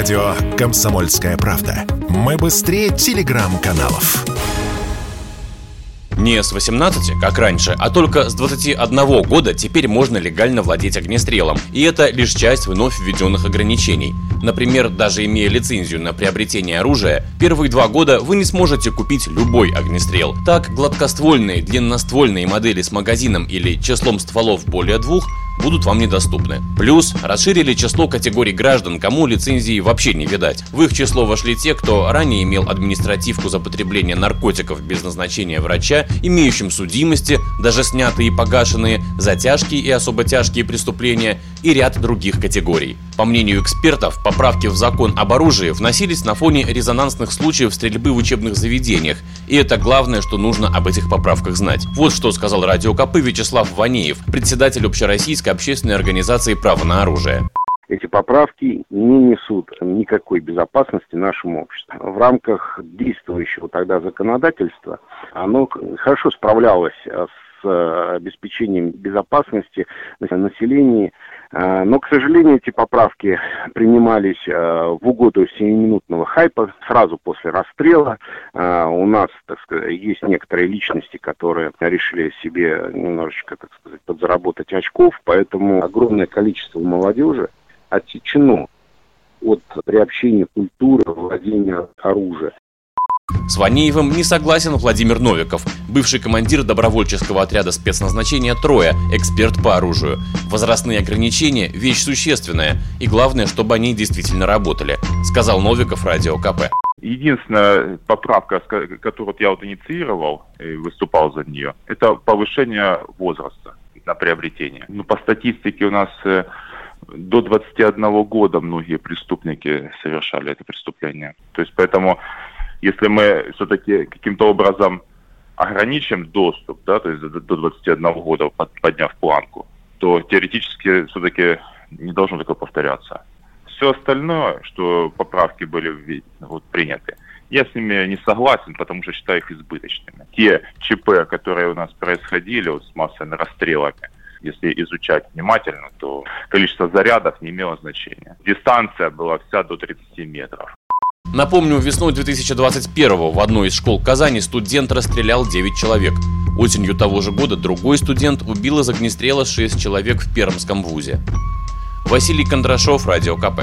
Радио «Комсомольская правда». Мы быстрее телеграм-каналов. Не с 18, как раньше, а только с 21 года теперь можно легально владеть огнестрелом. И это лишь часть вновь введенных ограничений. Например, даже имея лицензию на приобретение оружия, первые два года вы не сможете купить любой огнестрел. Так, гладкоствольные, длинноствольные модели с магазином или числом стволов более двух будут вам недоступны. Плюс расширили число категорий граждан, кому лицензии вообще не видать. В их число вошли те, кто ранее имел административку за потребление наркотиков без назначения врача, имеющим судимости, даже снятые и погашенные, за тяжкие и особо тяжкие преступления и ряд других категорий. По мнению экспертов, поправки в закон об оружии вносились на фоне резонансных случаев стрельбы в учебных заведениях, и это главное, что нужно об этих поправках знать. Вот что сказал радио КП Вячеслав Ванеев, председатель общероссийской общественной организации «Право на оружие» эти поправки не несут никакой безопасности нашему обществу. В рамках действующего тогда законодательства оно хорошо справлялось с Э, обеспечением безопасности населения. Э, но, к сожалению, эти поправки принимались э, в угоду 7-минутного хайпа сразу после расстрела. У нас, так сказать, есть некоторые личности, которые решили себе немножечко, так сказать, подзаработать очков, поэтому огромное количество молодежи отсечено от приобщения культуры, владения оружия. С Ванеевым не согласен Владимир Новиков, бывший командир добровольческого отряда спецназначения «Троя», эксперт по оружию. Возрастные ограничения – вещь существенная, и главное, чтобы они действительно работали, сказал Новиков радио КП. Единственная поправка, которую я вот инициировал и выступал за нее, это повышение возраста на приобретение. Ну, по статистике у нас э, до 21 года многие преступники совершали это преступление. То есть поэтому если мы все-таки каким-то образом ограничим доступ, да, то есть до 21 года, подняв планку, то теоретически все-таки не должно такое повторяться. Все остальное, что поправки были вот, приняты, я с ними не согласен, потому что считаю их избыточными. Те ЧП, которые у нас происходили вот, с массовыми расстрелами, если изучать внимательно, то количество зарядов не имело значения. Дистанция была вся до 30 метров. Напомню, весной 2021 в одной из школ Казани студент расстрелял 9 человек. Осенью того же года другой студент убил из огнестрела 6 человек в Пермском вузе. Василий Кондрашов, Радио КП.